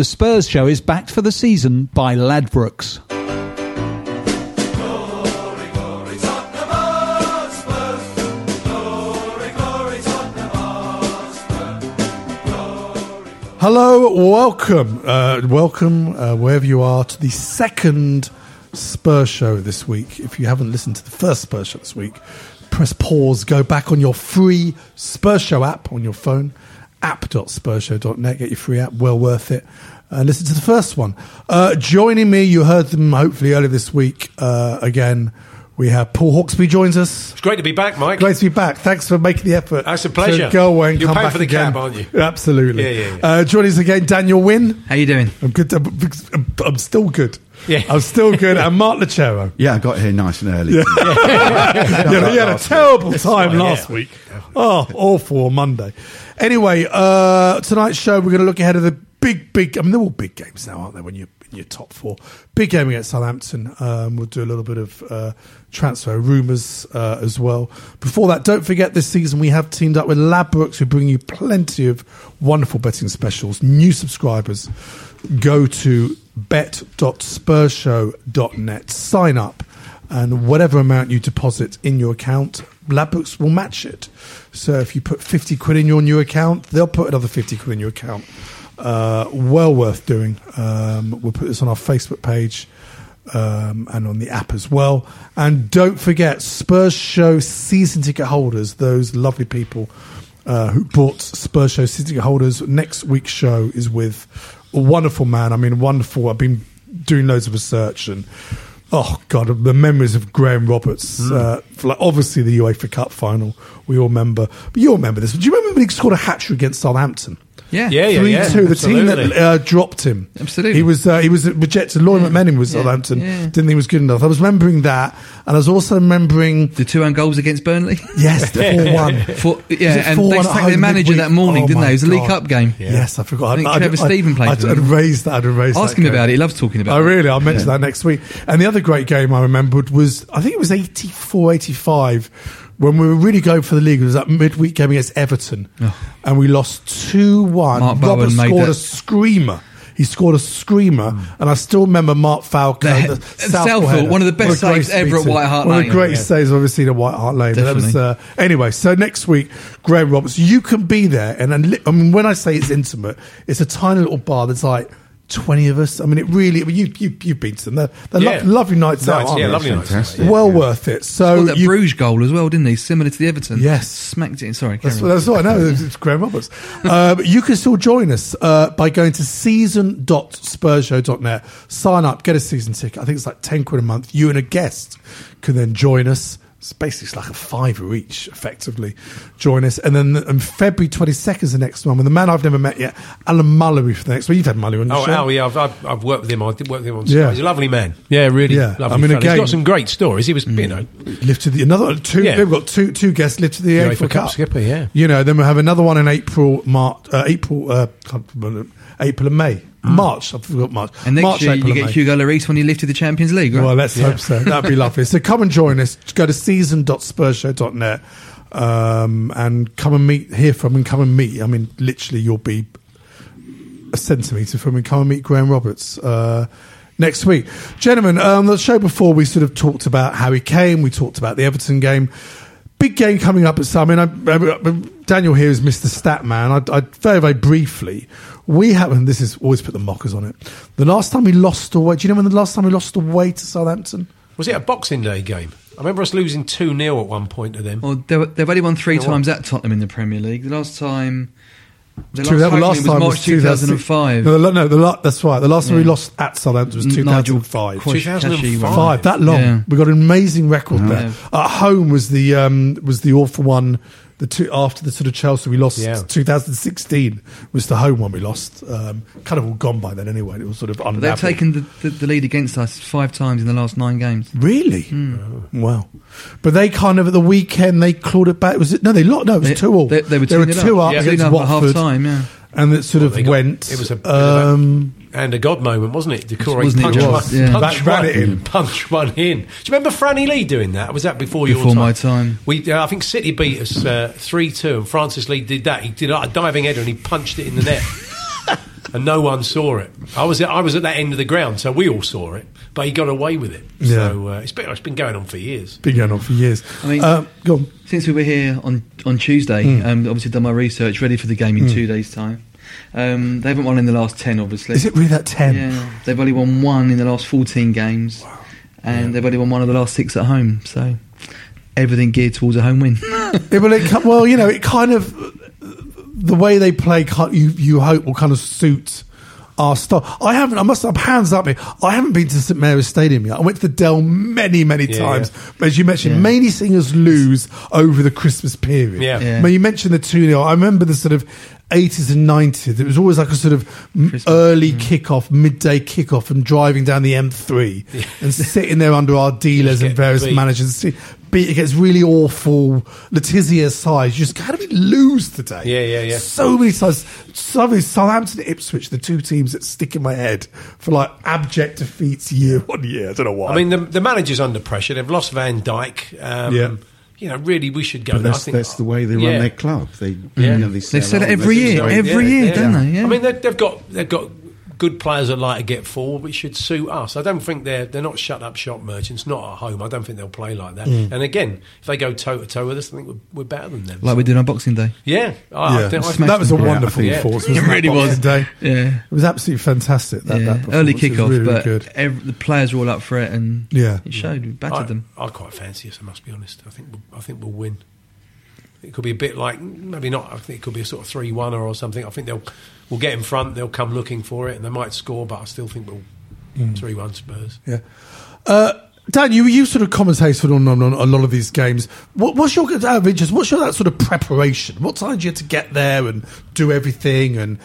The Spurs show is backed for the season by Ladbrokes. Hello, welcome, uh, welcome uh, wherever you are to the second Spurs show this week. If you haven't listened to the first Spurs show this week, press pause, go back on your free Spurs show app on your phone, app.spursshow.net, get your free app, well worth it. And listen to the first one. Uh, joining me, you heard them hopefully earlier this week. Uh, again, we have Paul Hawksbee joins us. It's great to be back, Mike. Great to be back. Thanks for making the effort. That's a pleasure. To go away and You're come paying back for the again. cab, aren't you? Absolutely. Yeah, yeah, yeah. Uh, joining us again, Daniel Wynne. How you doing? I'm good. I'm, I'm still good. Yeah. I'm still good. And Marc Lucero. Yeah, I got here nice and early. Yeah, he had a terrible time right, last yeah. week. Oh, awful on Monday. Anyway, uh, tonight's show, we're going to look ahead of the big, big. I mean, they're all big games now, aren't they? When you're in your top four, big game against Southampton. Um, we'll do a little bit of uh, transfer rumours uh, as well. Before that, don't forget this season we have teamed up with Ladbrokes, who bring you plenty of wonderful betting specials. New subscribers, go to bet.spursshow.net, sign up, and whatever amount you deposit in your account, Ladbrokes will match it. So if you put 50 quid in your new account, they'll put another 50 quid in your account. Uh, well worth doing. Um, we'll put this on our Facebook page um, and on the app as well. And don't forget, Spurs Show season ticket holders, those lovely people uh, who bought Spurs Show season ticket holders. Next week's show is with a wonderful man. I mean, wonderful. I've been doing loads of research and. Oh God! The memories of Graham Roberts, Hmm. uh, like obviously the UEFA Cup final. We all remember, but you all remember this. Do you remember when he scored a hat trick against Southampton? Yeah. Yeah, yeah, Three yeah. two. The team that uh, dropped him. Absolutely. He was uh, he was rejected. Lawrie McMenemy was Yeah, Southampton. yeah. Didn't think he was good enough. I was remembering that, and I was also remembering The two own goals against Burnley. yes, the four one. For, Was yeah, and 4-1 they sacked their manager that morning, Oh didn't they? It was a League Cup game. Yes, I forgot. I think I'd, Trevor Steven played I'd, I'd raised that. I'd raised Ask him game. about it. He loves talking about it. Oh, really? I'll mention that next week. And the other great game I remembered was, I think it was 84, 85, when we were really going for the league. It was that midweek game against Everton. And we lost 2 1. Robert scored a screamer. He scored a screamer, and I still remember Mark Falco. The the and Southall one of the best saves ever at. White Hart Lane. One of the greatest Yeah. saves I've ever seen at White Hart Lane. Was, uh, anyway, so next week, Graham Roberts, you can be there. And I mean, when I say it's intimate, it's a tiny little bar that's like 20 of us. I mean, it really, I mean, you, you, you've been to them. They're, they're Yeah. lo- lovely nights out. Nights, yeah, they? lovely nights. Fantastic. Well worth it. So, that you, Bruges goal as well, didn't he? Similar to the Everton. Yes. Smacked it in. Sorry. That's, on. that's what I know. It's, it's Graham Roberts. Uh, but you can still join us uh, by going to season.spursshow.net. Sign up, get a season ticket. I think it's like 10 quid a month. You and a guest can then join us. It's basically it's like a fiver each, effectively. Join us. And then um, February 22nd is the next one with the man I've never met yet, Alan Mullery for the next one. You've had Mullery on your Oh, show. Al, yeah, I've, I've, I've worked with him. I did work with him on Yeah. Sky. He's a lovely man. Yeah, really Yeah. lovely. I mean, again- he's got some great stories. He was, you know, Live to the another two. Yeah. We've got two two guests live to the UEFA April Cup Cup skipper, yeah. You know, then we'll have another one in April, March, uh, April, uh, April and May. March, I forgot March. And next March, year April you get May. Hugo Lloris when you lift to the Champions League, right? Well, let's hope so. That'd be lovely. So come and join us. Go to season.spurshow.net um, and come and meet, hear from and come and meet. I mean, literally, you'll be a centimetre from and come and meet Graham Roberts uh, next week. Gentlemen, um, the show before we sort of talked about how he came, we talked about the Everton game. Big game coming up at some. I mean, I, I, Daniel here is Mr. Statman. I, I very, very briefly, we have, and this is always put the mockers on it. The last time we lost away, do you know when the last time we lost away to Southampton? Was it a Boxing Day game? I remember us losing 2 0 at one point to them. Well, they were- they've only won three You know times at Tottenham in the Premier League. The last time, the True, last, that home last time was was March 2005. No, the, no the, la- that's right. The last time we lost at Southampton was 2005. Quash- 2005. Five, that long. Yeah. We got an amazing record there. Yeah. At home was the um, was the awful one. The two after the sort of Chelsea we lost. Yeah. 2016 was the home one we lost. Um, kind of all gone by then anyway. It was sort of But they've taken the, the, the lead against us five times in the last nine games. Really? Wow. But they kind of at the weekend they clawed it back. Was it no? They lost. No, it was They- two all. They, they were They were 2-0 two up Yeah. against 2-0 Watford, half time, yeah. and it sort Well, of got- went. it was a bit um, And a God moment, wasn't it? Doucouré Wasn't it? punch, It one, yeah. punch, Ran- ran one, in. punch one in. Do you remember Franny Lee doing that? Was that before, your Before time? my time. We, uh, I think City beat us uh, three two, and Francis Lee did that. He did a diving header and he punched it in the net, and no one saw it. I was at, I was at that end of the ground, so we all saw it, but he got away with it. Yeah. So uh, it's been it's been going on for years. been going on for years. I mean- um, go on. Since we were here on on Tuesday, Hmm. um, obviously done my research, ready for the game in two days' time. Um, they haven't won in the last ten, obviously. Is it really that ten? Yeah, they've only won one in the last fourteen games, and they've only won one of the last six at home. So everything geared towards a home win. Yeah, well, it, well, you know, it kind of the way they play. You you hope will kind of suit our style. I haven't. I must have hands up here. I haven't been to St Mary's Stadium yet. I went to the Dell many many Yeah, times. yeah. But as you mentioned, Yeah. mainly singers lose over the Christmas period. Yeah. Yeah. I mean, you mentioned the two 0 I remember the sort of. 80s and 90s. It was always like a sort of Christmas. early kickoff, midday kickoff, and driving down the M3 and sitting there under our dealers and various beat. managers. See, beat it gets really awful. Letizia size. You just how do we lose today? Yeah, yeah, yeah. So many times. So many Southampton, Ipswich, the two teams that stick in my head for like abject defeats year on year. I don't know why. I mean, the, the manager's under pressure. They've lost Van Dijk. Um, Yeah. You know, really, we should go. But I that's, think that's the way they Yeah. run their club. They, Yeah. you know, they, They sell said it every year, just- every year, don't they? Yeah. I mean, they've got they've got good players that like to get forward, which should suit us. I don't think they're they're not shut up shop merchants. Not at home. I don't think they'll play like that. Mm. And again, if they go toe to toe with us, I think we're, we're better than them. like we did on Boxing Day. yeah, I, yeah. I think, I, that was a wonderful Yeah. performance. It really was. Day. Yeah. It was absolutely fantastic. That, yeah. that performance. Early It was kickoff, really, really but good. ev the players were all up for it, and Yeah. it showed. We battered I, them. I quite fancy us. I must be honest. I think we'll, I think we'll win. It could be a bit like maybe not. I think it could be a sort of three one or something. I think they'll we'll get in front. They'll come looking for it, and they might score. But I still think we'll Mm. three one Spurs. Yeah. Uh, Dan, you you sort of commentated on, on, on a lot of these games. What, what's your out of interest? What's your that sort of preparation? What time do you have to get there and do everything? And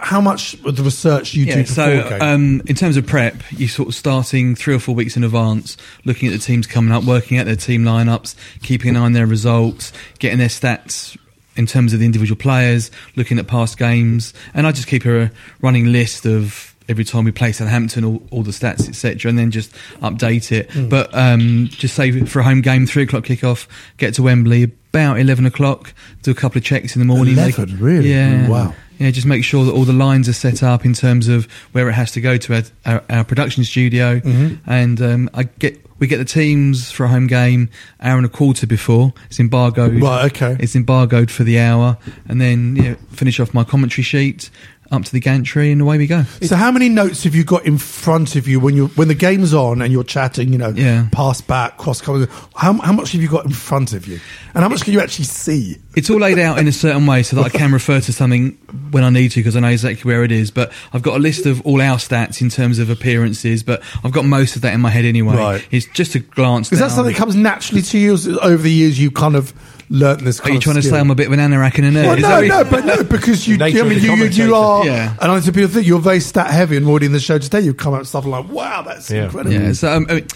how much of the research you do Yeah, before so um, in terms of prep, you sort of starting three or four weeks in advance, looking at the teams coming up, working out their team lineups, keeping an eye on their results, getting their stats in terms of the individual players, looking at past games, and I just keep a running list of every time we play Southampton, all, all the stats, etc., and then just update it. Hmm. But um, just say for a home game, three o'clock kickoff, get to Wembley about eleven o'clock, do a couple of checks in the morning. make- really? Yeah. Wow. Yeah, just make sure that all the lines are set up in terms of where it has to go to our, our, our production studio, Mm-hmm. and um, I get we get the teams for a home game hour and a quarter before it's embargoed. Right, okay. It's embargoed for the hour, and then yeah, finish off my commentary sheet up to the gantry, and away we go. so how many notes have you got in front of you when you when the game's on and you're chatting? You know, Yeah. pass back, cross cover. How how much have you got in front of you, and how much can you actually see? It's all laid out in a certain way so that I can refer to something when I need to because I know exactly where it is. But I've got a list of all our stats in terms of appearances, but I've got most of that in my head anyway. Right. It's just a glance. Is that something that comes naturally to you over the years? You kind of learnt this. Are you trying to skill? say I'm a bit of an anorak and a nerd? Well, no, no, but no, because you, I mean, you, you, you are, Yeah. and I people think you're very stat heavy, and already in the show today, you've come out with stuff like, wow, that's Yeah. incredible. Yeah, so um, I, mean,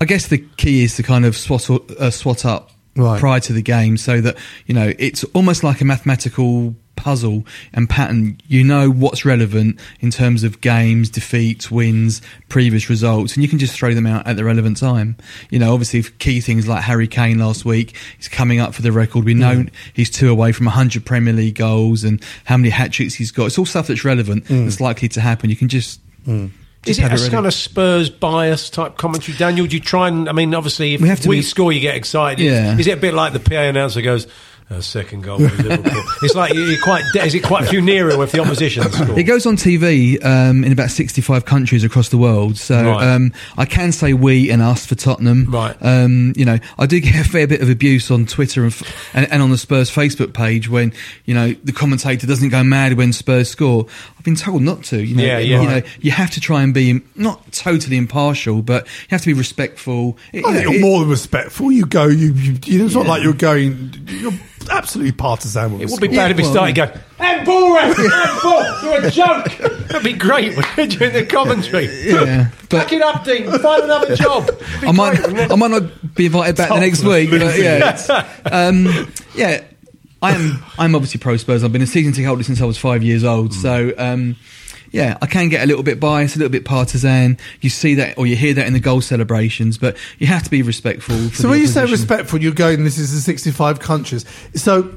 I guess the key is to kind of swat uh, swat up Right. prior to the game, so that you know it's almost like a mathematical puzzle and pattern. You know what's relevant in terms of games, defeats, wins, previous results, and you can just throw them out at the relevant time. You know, obviously key things like Harry Kane last week. He's coming up for the record. We know mm. he's two away from 100 Premier League goals and how many hat tricks he's got. It's all stuff that's relevant. Mm. That's likely to happen. You can just. Mm. Is just it a kind of Spurs bias type commentary, Daniel? Do you try and, I mean, obviously, if We we, have to be- score, you get excited. Yeah. Is it a bit like the PA announcer goes, uh, second goal for Liverpool? it's like you're quite, de- is it quite funereal if the opposition score? It goes on TV um, in about 65 countries across the world. So Right. um, I can say we and us for Tottenham. Right. Um, you know, I do get a fair bit of abuse on Twitter and, f- and, and on the Spurs Facebook page when, you know, the commentator doesn't go mad when Spurs score. I've been told not to. You know, Yeah, yeah. You know, you have to try and be not totally impartial, but you have to be respectful. It- I you think know, you're it- more than respectful. You go, you, you, you it's not like you're going, you're absolutely partisan with It would be Yeah, bad if he well, started going, and ball, ref, and ball, you're a joke. That'd be great, wouldn't it, during the commentary? Yeah, but- Back it up, Dean. Find another job. I might, great, wouldn't? I might not be invited back the next week, but yeah, um, yeah. I am. I'm obviously pro Spurs. I've been a season ticket holder since I was five years old. So, um, yeah, I can get a little bit biased, a little bit partisan. You see that, or you hear that in the goal celebrations, but you have to be respectful. For So when you say respectful, you're going. This is the 65 countries. So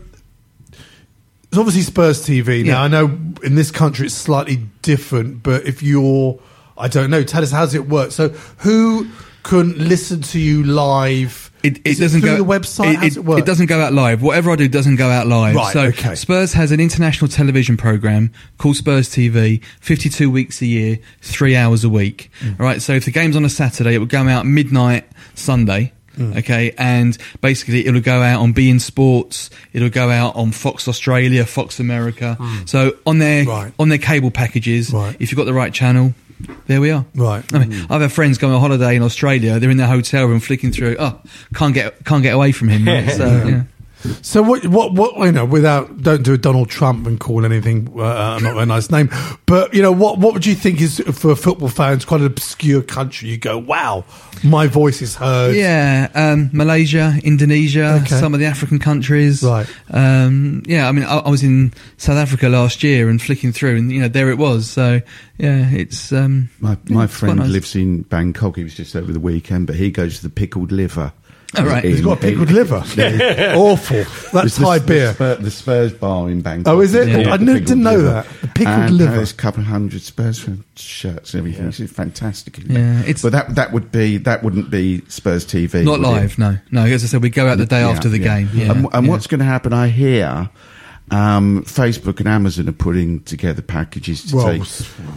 it's obviously Spurs TV. Now Yeah. I know in this country it's slightly different, but if you're, I don't know. Tell us how does it work? So who can listen to you live? It, it doesn't through go the website. does it, work? doesn't go out live. Whatever I do doesn't go out live. Right, so okay. Spurs has an international television program called Spurs TV, 52 weeks a year, three hours a week. Mm. All right. So if the game's on a Saturday, it will go out midnight Sunday. Mm. Okay, and basically it'll go out on Bein Sports. It'll go out on Fox Australia, Fox America. So on their Mm. Right. on their cable packages, Right. if you've got the right channel, there we are. Right. I mean, I've had friends going on holiday in Australia. They're in their hotel room flicking through. Oh, can't get can't get away from him. mate. So yeah. So what? What? What? You know, without don't do a Donald Trump and call anything uh, not a nice name, but you know what? What would you think is for football fans quite an obscure country? You go, wow, my voice is heard. Yeah, um, Malaysia, Indonesia, Okay. some of the African countries. Right. Um, yeah, I mean, I, I was in South Africa last year and flicking through, and you know, there it was. So yeah, it's um, My, my it's friend nice. lives in Bangkok. He was just over the weekend, but he goes to the pickled liver. Oh, right. He's got a pickled liver. Yeah. Awful. That's It's the- Thai the beer. Spur- The Spurs bar in Bangkok. Oh, is it? Yeah. I The knew- didn't know liver. that. The pickled and uh, liver. There's a couple of hundred Spurs shirts and everything. It's fantastic. it? Yeah, it's- but that that would be that wouldn't be Spurs TV. Not would it? live, no, no. As I said, we go out the day Yeah, after the yeah. game. Yeah, and and yeah. what's going to happen? I hear um, Facebook and Amazon are putting together packages to Well, take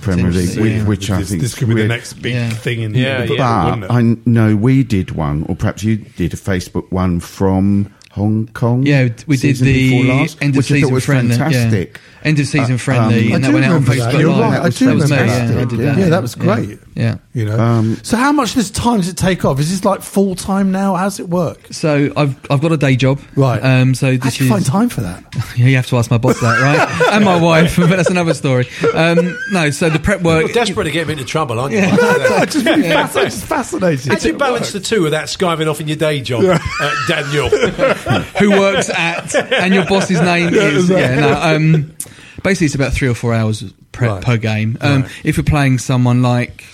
Premier League, yeah. which, which I think this could be the next big Yeah. thing in Yeah, the yeah. But it? I know we did one, or perhaps you did a Facebook one from Hong Kong. Yeah, we did the last, end of which I season was friendly. fantastic. Yeah. End of season Uh, friendly, um, and I that do went out on Facebook that. You're Live. right. I do that was me. remember Yeah, that. Yeah. that. Yeah, that was great. Yeah. You know. Um, so how much this time does it take off? Is this like full time now? How's it work? So I've I've got a day job. Right. Um. So How this do you is find time for that? Yeah, you have to ask my boss that, right? and my wife, but that's another story. Um, no, so the prep work. You're desperate to get him into trouble, aren't you? I just really fasc- I'm just fascinated. How do you balance the two without skiving off in your day job, uh, Daniel? who works at and your boss's name is yeah no um basically it's about three or four hours per, Right. per game um Right. if you're playing someone like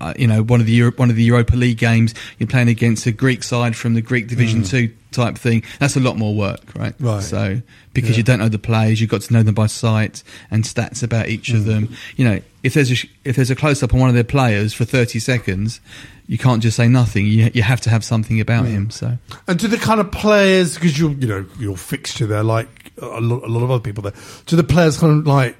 uh, you know one of the Europe, one of the Europa League games you're playing against a Greek side from the Greek Division 2 type thing that's a lot more work right Mm. Right. so because Yeah. you don't know the players you've got to know them by sight and stats about each Mm. of them you know if there's a sh- if there's a close up on one of their players for 30 seconds you can't just say nothing you, you have to have something about Mm. him so And to the kind of players, because you're, you know, your fixture there, like a lot, a lot of other people there, do the players kind of like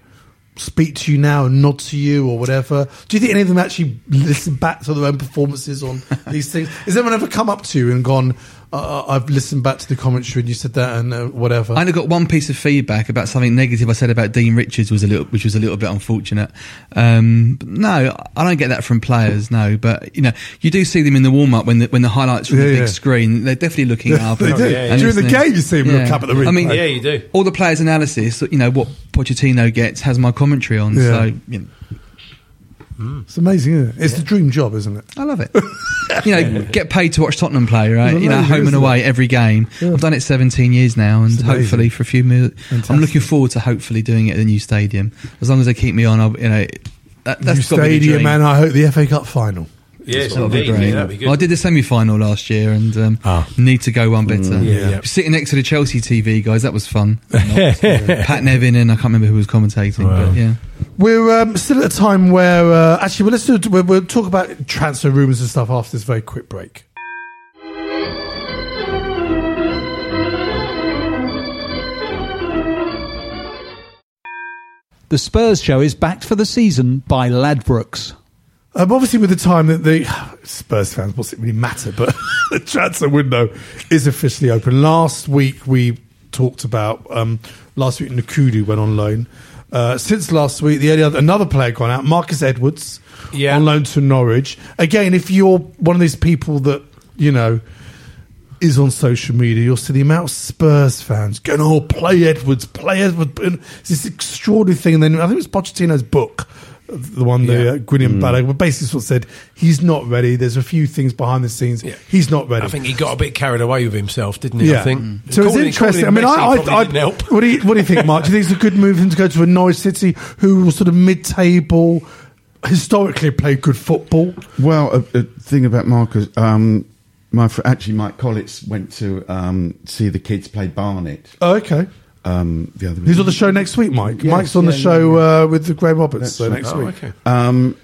speak to you now and nod to you or whatever? Do you think any of them actually listen back to their own performances on these things? Has anyone ever come up to you and gone, uh, I've listened back to the commentary and you said that and uh, whatever? I only got one piece of feedback about something negative I said about Dean Richards was a little, which was a little bit unfortunate. Um, no, I don't get that from players. No, but you know, you do see them in the warm up when the when the highlights from Yeah, the big yeah. screen. They're definitely looking up. They and- do. and During the game, you see them look up at the I mean, yeah, you do. all the players' analysis. You know what Pochettino gets has my commentary on. Yeah. So you know, It's amazing, isn't it? It's the dream job, isn't it? I love it. you know, get paid to watch Tottenham play, right? It's You know, home and isn't away every game. Yeah. I've done it 17 years now, and hopefully for a few minutes, I'm looking forward to hopefully doing it at the new stadium. As long as they keep me on, I'll, you know, that, New that's got to be the stadium, man. I hope the FA Cup final. Yes, That'll be great. Yeah, that'd be good. Well, I did the semi-final last year, and um, Ah. need to go one better. Yeah, yeah. Sitting next to the Chelsea TV guys, that was fun. Pat Nevin and I can't remember who was commentating, but yeah. We're um, still at a time where uh, actually, well, let's do. We'll, we'll talk about transfer rumours and stuff after this very quick break. The Spurs show is backed for the season by Ladbrokes. Um, obviously, with the time that the Spurs fans, what's it really matter? But the transfer window is officially open. Last week we talked about um, last week Nkoudou went on loan. Uh, since last week, the other, another player gone out, Marcus Edwards, Yeah. on loan to Norwich. Again, if you're one of these people that you know is on social media, you'll see the amount of Spurs fans going, "Oh, play Edwards, play Edwards." And it's this extraordinary thing. And then I think it was Pochettino's book, the one Yeah. the uh, Guillem Balagué, where basically sort of said he's not ready. There's a few things behind the scenes. Yeah. He's not ready. I think he got a bit carried away with himself, didn't he? yeah. I think. So it's interesting. I mean, him I, I, I, didn't help. what do you what do you think, Mark? Do you think it's a good move for him to go to a Norwich City, who was sort of mid-table, historically played good football? Well, a, a thing about Marcus, um, my fr- actually Mike Collett went to um, see the kids play Barnet Oh, okay. Um, the other. He's on the show next week, Mike. Yes, Mike's on the show yeah, Uh, with the Graham Roberts That's so right. next Oh, week. okay. Um,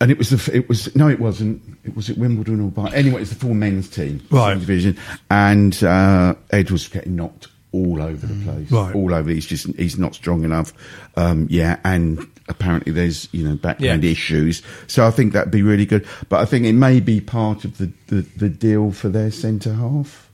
and it was the f- it was no, it wasn't. It was at Wimbledon or Bar. Anyway, it's the full men's team, Right. Division, and uh, Ed was getting knocked all over the place, Mm. Right. all over. He's just he's not strong enough. Um, yeah, and apparently there's you know background Yeah. issues. So I think that'd be really good. But I think it may be part of the the, the deal for their centre half.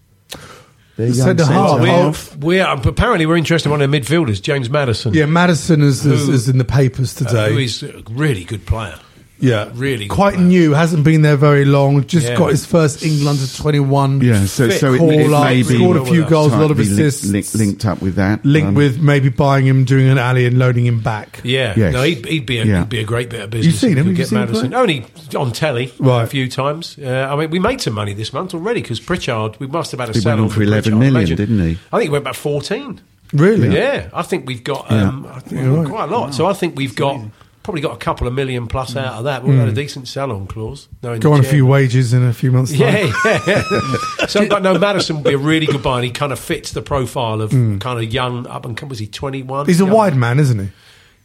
Their The centre half. We're, we're, apparently we're interested in one of the midfielders, James Maddison. Yeah, Maddison is, is, Who- is in the papers uh, today. who is a really good player. Yeah, really quite player. new. Hasn't been there very long. Just Yeah. got his first England under twenty one. Yeah, so Fit so it, it up, may be scored a few goals, a lot of tightly link- assists. link- linked up with that. linked Um, with maybe buying him, doing an alley, and loading him back. Yeah, Yes. no, he'd, he'd be a, Yeah. he'd be a great bit of business. You've seen him? we Have you Get seen Maddison play? only on telly Right. a few times. Uh, I mean, we made some money this month already because Pritchard. We must have had a He sell on on for for 11 Pritchard, million, imagine. didn't he? I think he went about fourteen. Really? Yeah, I think we've got um, I think You're right. quite a lot. So I think we've got probably got a couple of million plus out of that. We've had a decent sell-on clause. knowing Mm. Go on a few wages in a few months. Yeah, yeah. yeah. so, but no, Maddison would be a really good buy, and he kind of fits the profile of kind of young up and come. Was he twenty one? Mm. He's a wide man, isn't he?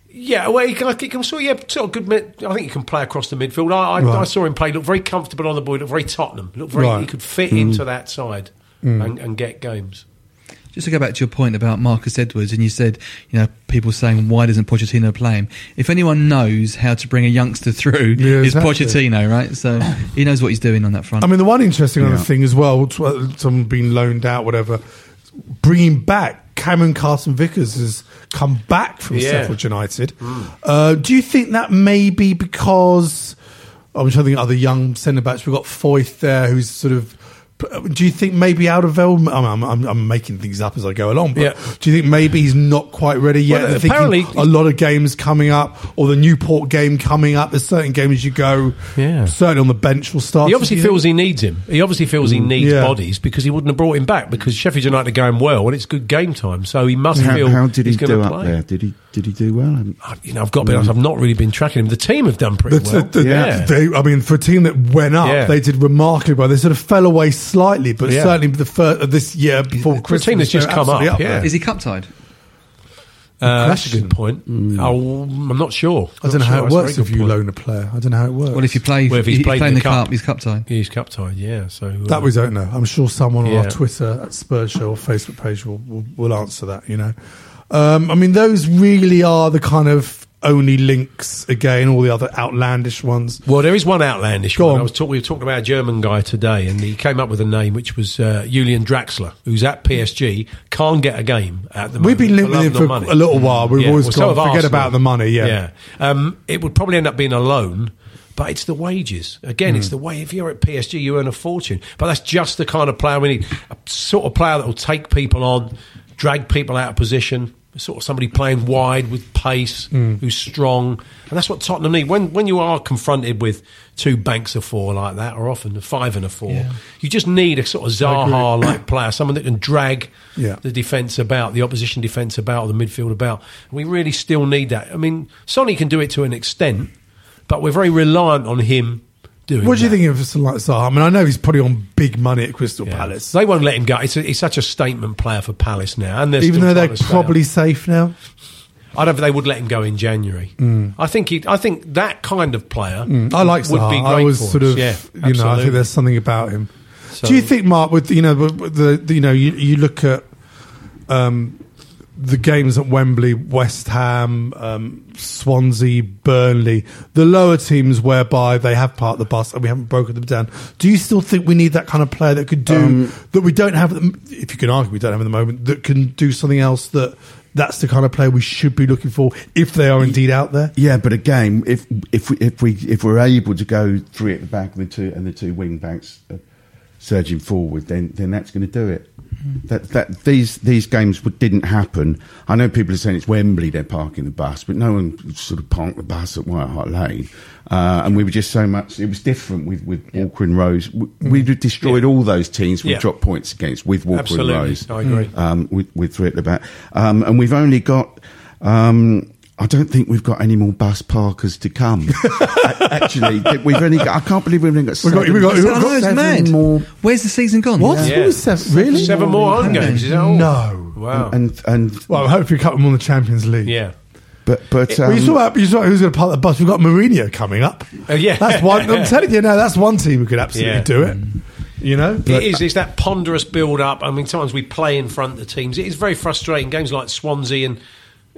Yeah, well, he can, he can sort of, yeah, sort of good. Mid, I think he can play across the midfield. I, I, Right. I saw him play. Look very comfortable on the ball. Look very Tottenham. Look very. Right. Mm. He could fit into that side and, and get games. Just to go back to your point about Marcus Edwards, and you said, you know, people saying, why doesn't Pochettino play him? If anyone knows how to bring a youngster through, Yeah, it's exactly. Pochettino, right? So he knows what he's doing on that front. I mean, the one interesting other thing as well, t- uh, someone being loaned out, whatever, bringing back Cameron Carter-Vickers has come back from Yeah. Sheffield United. Uh, do you think that may be because I'm trying to think of other young centre backs? We've got Foyth there, who's sort of. Do you think maybe out of Vel? I'm, I'm, I'm making things up as I go along, but Yeah. do you think maybe he's not quite ready yet? Well, apparently- a lot of games coming up, or the Newport game coming up. There's certain games you go, Yeah. certainly on the bench will start. He obviously Do you feels he needs him. He obviously feels he needs Mm. Yeah. bodies because he wouldn't have brought him back because Sheffield United are going well and it's good game time. So he must How, feel how did he he's do up play. there? Did he did he do well? Um, I- You know, I've got to be honest. I've not really been tracking him. The team have done pretty The- well. the- yeah. they- I mean, for a team that went up, Yeah. they did remarkably well. They sort of fell away slightly, but Yeah. certainly the first, this year before For a Christmas, team that's just come up, absolutely yeah. there. Is he cup tied? Uh, that's a good point. Oh, I'm not sure. I don't know Not how sure. it That's works if you point. loan a player. I don't know how it works. Well, if you play, Well, if he's you played play in in the the cup, cup. he's cup tied. Yeah, he's cup tied. Yeah, so uh, that we don't know. I'm sure someone on our Twitter at Spurs Show or Facebook page will, will, will answer that. You know, um, I mean, those really are the kind of only links. Again, all the other outlandish ones. Well, there is one outlandish Go one. on. I was talk, we were talking about a German guy today, and he came up with a name which was uh, Julian Draxler, who's at PSG, can't get a game at the moment. We've been linked with him for money. a little while. We've Yeah, always well, so gone have forget Arsenal. about the money. Yeah, Yeah. Um, it would probably end up being a loan, but it's the wages. Again, Hmm. it's the way. If you're at PSG, you earn a fortune. But that's just the kind of player we need. A sort of player that will take people on, drag people out of position, sort of somebody playing wide with pace, mm. who's strong, and that's what Tottenham need. When when you are confronted with two banks of four like that, or often a five and a four, you just need a sort of Zaha like player, someone that can drag Yeah. the defence about, the opposition defence about, or the midfield about. We really still need that. I mean, Sonny can do it to an extent, but we're very reliant on him doing. What do you that. think of like Zaha? I mean, I know he's probably on big money at Crystal Yeah. Palace, They won't let him go. It's, a, it's such a statement player for Palace now, and even though they're trying to stay probably safe now. I don't think they would let him go in January. I think he, I think that kind of player. Mm. I like would be great I was for sort us. of, yeah, you know, I think there's something about him. So- Do you think, Mark, with you know, the, the you know, you, you look at um, the games at Wembley, West Ham, um, Swansea, Burnley, the lower teams whereby they have part of the bus and we haven't broken them down. Do you still think we need that kind of player that could do Um, that we don't have? If you can argue, we don't have at the moment that can do something else that. That's the kind of player we should be looking for if they are indeed out there. Yeah, but again, if if we if we if we're able to go three at the back and the two and the two wing backs uh, surging forward, then then that's going to do it. That that these these games didn't happen. I know people are saying it's Wembley they're parking the bus, but no one sort of parked the bus at White Hart Lane, uh, and we were just so much. It was different with with Walker and Rose. We, we destroyed all those teams we Yeah. dropped points against with Walker Absolutely. and Rose. I agree. Um, with, with three at the back, um, and we've only got. Um, I don't think we've got any more bus parkers to come. Actually, we've only. Got, I can't believe we've only got. We've got- seven- we've got- I know, it's seven mad. more. Where's the season gone? What? Yeah. Who seven? Really? Seven more home games. Is all? No. Wow. And and Well, hopefully, a couple more in the Champions League. yeah. but but Well, you um, saw about you saw who's going to part of the bus. We've got Mourinho coming up. Uh, yeah. that's one. I'm telling you now, that's one team who could absolutely Yeah. do it. You know, it is. It's that ponderous build-up. I mean, sometimes we play in front of the teams. It is very frustrating. Games like Swansea and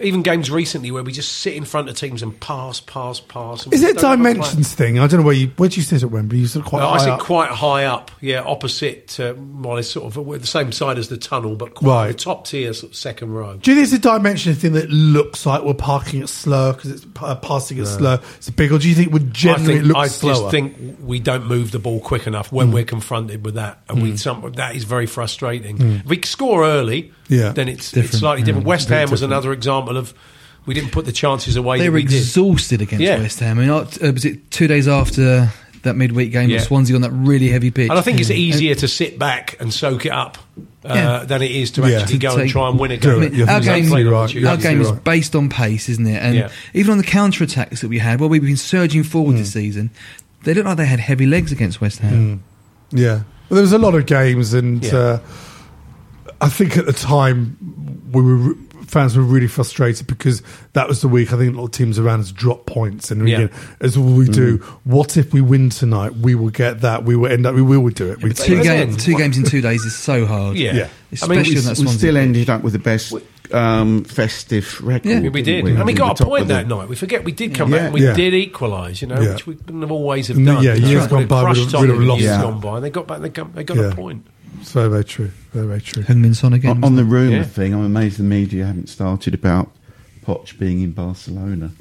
even games recently where we just sit in front of teams and pass, pass, pass. and Is it a don't have a plan. dimensions thing? I don't know where you where do you sit at Wembley. You sit quite high I sit up. quite high up, yeah, opposite. Uh, well, it's sort of we're the same side as the tunnel, but quite Right. the top tier, sort of second row. do you think it's a dimension thing that looks like we're parking it slow because it's uh, passing it slow? It's big, or do you think it would I generally think look I slower? Mm. just think we don't move the ball quick enough when we're confronted with that, and we some, that is very frustrating. If we score early, Mm. Yeah. then it's Different, it's slightly yeah. different. West Very Ham was another example of we didn't put the chances away. They were we did. exhausted against Yeah. West Ham. I mean, uh, was it two days after that midweek game Yeah. with Swansea on that really heavy pitch? And I think it's easier to sit back and soak it up uh, than it is to Yeah. actually To go and try and win a game. it. You're our game, right. Our absolutely game is right. based on pace, isn't it? And Yeah. even on the counter attacks that we had, well, we've been surging forward this season. They look like they had heavy legs against West Ham. Yeah, well, there was a lot of games, and Yeah. uh, I think at the time we were fans were really frustrated because that was the week. I think a lot of teams around us dropped points, and Yeah. again, as all we do. What if we win tonight? We will get that. We will end up. We will do it. We Two, game, they- two games in two days is so hard. Yeah. Yeah. I Especially mean, we, on that we still pitch. ended up with the best um, festive record. Yeah. Yeah, we didn't did, and we At got a point that night. We forget we did come Yeah. back and we Yeah. did equalise, you know, Yeah. which we couldn't have always have done. yeah, You years gone by, we'd crushed have- Tottenham we'd have in lost. years gone by. They got back. They got, they got Yeah. a point. It's very, very true. Very, very true. Heung-min Son again. On, on the rumour Yeah. thing, I'm amazed the media haven't started about Poch being in Barcelona.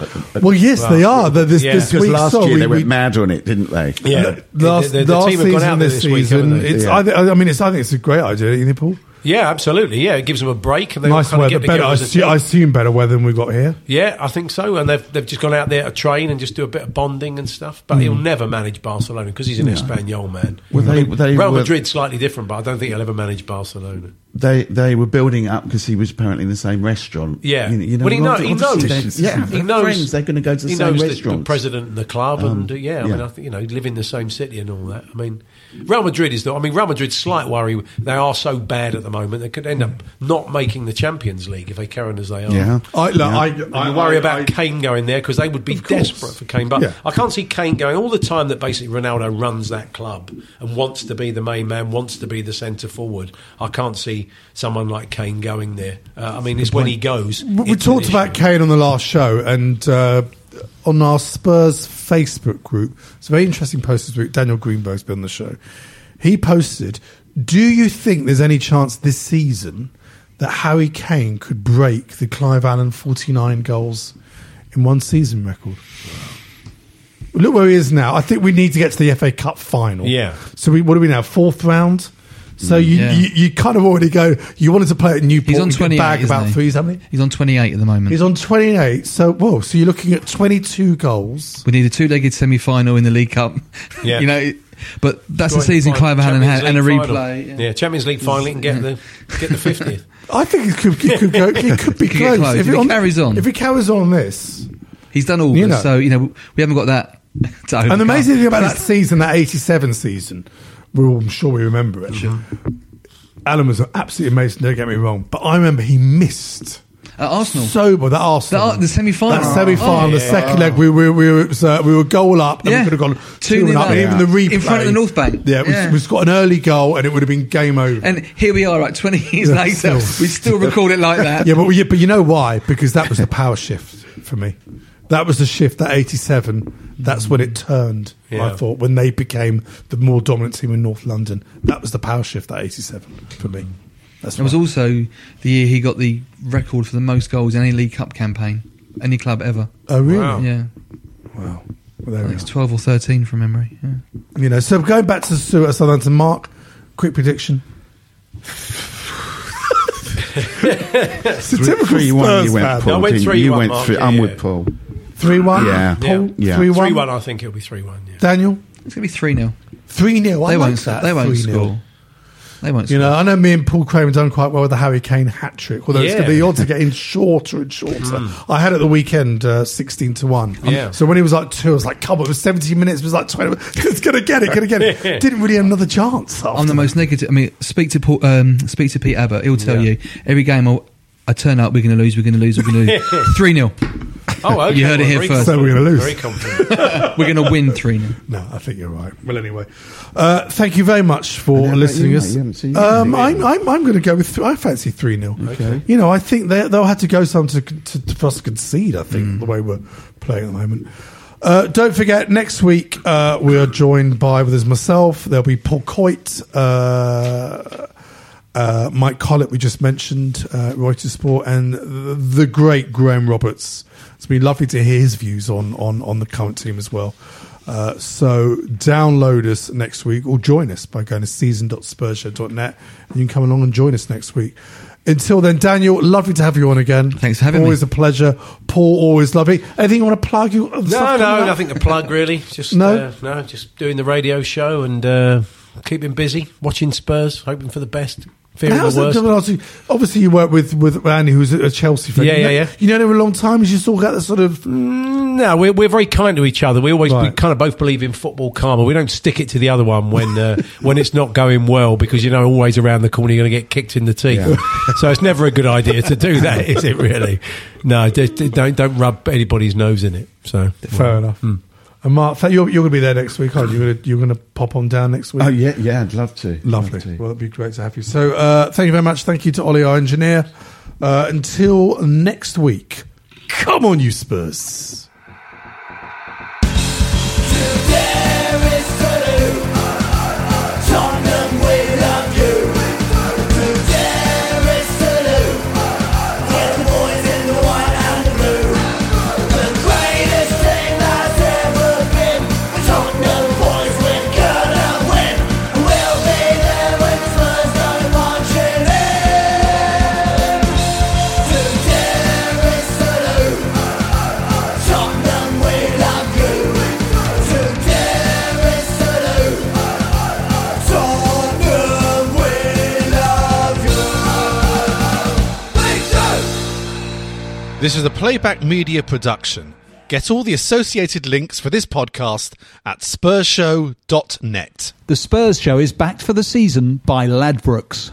At the- at- Well, yes, they are. They're This, yeah. this because week, last sorry, year they we- went mad on it, didn't they? Yeah, Last, the, the, the last team have season, this this week, season, it's. Yeah. I, thi- I mean, it's. I think it's a great idea. You think, Paul? Yeah, absolutely. Yeah, it gives them a break and they Nice kind of weather. get Better. I, assume. I assume better weather than we've got here. Yeah, I think so. And they've they've just gone out there to train and just do a bit of bonding and stuff. But he'll never manage Barcelona because he's an Espanol man. Well, they- I mean, they Real were- Madrid's slightly different, but I don't think he'll ever manage Barcelona. They they were building up because he was apparently in the same restaurant. Yeah, you, you know, well, he, know, he knows. Yeah, he knows. friends. They're going to go to the he same knows the, the restaurant. president and the club, and uh, yeah, I mean. I think you know, live in the same city and all that. I mean, Real Madrid is the. I mean, Real Madrid's slight worry. They are so bad at the moment. They could end up not making the Champions League if they carry on as they are. Yeah. I, look, Yeah. I, And I worry I- about I- Kane going there because they would be Of course. desperate for Kane. But Yeah. I can't see Kane going all the time that basically Ronaldo runs that club and wants to be the main man, wants to be the centre forward. I can't see someone like Kane going there. Uh, I mean, it's when he goes. We, we talked about. Kane on the last show, and uh, on our Spurs Facebook group, it's a very interesting post this week. Daniel Greenberg's been on the show. He posted, "Do you think there's any chance this season that Harry Kane could break the Clive Allen 49 goals in one season record?" Look where he is now. I think we need to get to the FA Cup final. Yeah. So we, what are we now? Fourth round. So you, Yeah. you you kind of already go. You wanted to play at Newport. He's on you get 28, Bag about he? three. How many? He's on 28 at the moment. He's on twenty eight. So whoa. So you're looking at twenty two goals. we need a two-legged semi-final in the League Cup. Yeah. you know, but that's the Joint season final- Clive Allen had, and a replay. final. Yeah. Champions League finally can get the get the fiftieth. I think it could, it could go. It could be Could get close. close. If he carries on. If he carries on this. He's done all You this, know. so you know we haven't got that. To And the amazing thing about that season, that '87 season, we're all, I'm sure we remember it. Alan was absolutely amazing. Don't get me wrong, but I remember he missed. at Arsenal. Sober, that Arsenal. The- the semi-final. That semi-final, Oh, the yeah. second leg, we were, we were, it was, uh, we were goal up, and Yeah. we could have gone Two two and nil up. up. And even the replay In front of the North Bank. Yeah, we, Yeah. we've got an early goal, and it would have been game over. And here we are, like 20 years Yeah, later, still. we still record it like that. yeah, but we, but you know why? Because that was the power shift for me. That was the shift. That '87. That's when it turned. I thought when they became the more dominant team in North London. That was the power shift. That '87 for me. That's It was also the year he got the record for the most goals in any League Cup campaign, any club ever. Oh really? Wow. Yeah, Wow. Well, I there we think it's are. 12 or 13 from memory. Yeah. You know. So going back to Stuart Southampton, Mark. Quick prediction. it's a typical Three one. Spurs You went fan. Paul. I went didn't you? 3-1, You went Mark, three. yeah, I'm yeah. with Paul. Three one. Yeah. Paul. Yeah. Three one. Three one. I think it'll be three one. Yeah. Daniel. It's going to be 3 0. Three 0 They, won't, that. they won't 3-0. score. They won't You score. know, I know me and Paul Craven done quite well with the Harry Kane hat trick, although it's Yeah. going to be odds are getting shorter and shorter. I had it the weekend, uh, 16 to 1. Yeah. So when he was like two, I was like, come on, it was 17 minutes, it was like 20. It's going to get it, going to get it. Didn't really have another chance. I'm the most negative. I mean, speak to Paul, um, speak to Pete Abbott. He'll tell Yeah. you every game I'll, I turn up, we're going to lose, we're going to lose, we're going to lose. 3 0. Oh, okay. You heard it here first. So we're gonna lose. Very confident. We're going to win 3 0. No, I think you're right. Well, anyway, uh, thank you very much for listening. you, us. mate? You haven't seen um. I'm, I'm, I'm going to go with. Th- I fancy three 0 Okay. You know, I think they, they'll have to go some to, to, to for us to concede. I think the way we're playing at the moment. Uh, don't forget, next week uh, we are joined by there's myself. There'll be Paul Coyte, uh, uh, Mike Collett, we just mentioned, uh, Reuters Sport, and the, the great Graham Roberts. It's been lovely to hear his views on on, on the current team as well. Uh, so download us next week or join us by going to season.spurshow.net and you can come along and join us next week. Until then, Daniel, lovely to have you on again. Thanks for having me. always a pleasure. Paul, always lovely. Anything you want to plug? You No, no, nothing to plug really. Just No? uh, no, just doing the radio show and uh, keeping busy, watching Spurs, hoping for the best, fearing How's the that? worst. can I ask you- Obviously, you work with with Andy, who's a Chelsea fan. Yeah, You know- yeah, yeah. You know him a long time. You just all got that sort of. No, we're, we're very kind to each other. We always we kind of both believe in football karma. We don't stick it to the other one when uh, when it's not going well because you know always around the corner you're going to get kicked in the teeth. so it's never a good idea to do that, is it? Really? No, d- d- don't don't rub anybody's nose in it. So Fair enough. And Mark, you're, you're going to be there next week, aren't you? You're going to, you're going to pop on down next week. Oh yeah, yeah. I'd love to. Lovely. Love to. Well, it'd be great to have you. So, uh, thank you very much. Thank you to Oli, our engineer. Uh, until next week, come on, you Spurs. This is a playback media production. Get all the associated links for this podcast at spurshow.net. The Spurs show is backed for the season by Ladbrokes.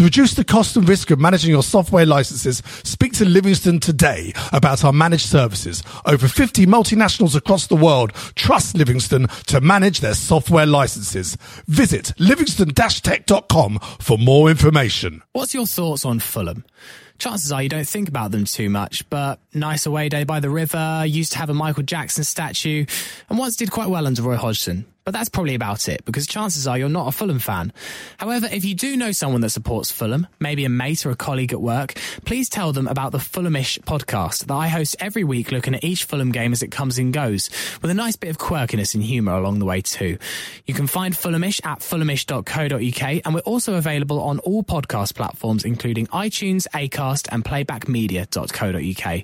To reduce the cost and risk of managing your software licenses, speak to Livingston today about our managed services. Over 50 multinationals across the world trust Livingston to manage their software licenses. Visit livingston-tech.com for more information. What's your thoughts on Fulham? Chances are you don't think about them too much, but nice away day by the river, used to have a Michael Jackson statue, and once did quite well under Roy Hodgson. But that's probably about it, because chances are you're not a Fulham fan. However, if you do know someone that supports Fulham, maybe a mate or a colleague at work, please tell them about the Fulhamish podcast that I host every week looking at each Fulham game as it comes and goes, with a nice bit of quirkiness and humour along the way too. You can find Fulhamish at fulhamish.co.uk, and we're also available on all podcast platforms, including iTunes, Acast, and playbackmedia.co.uk.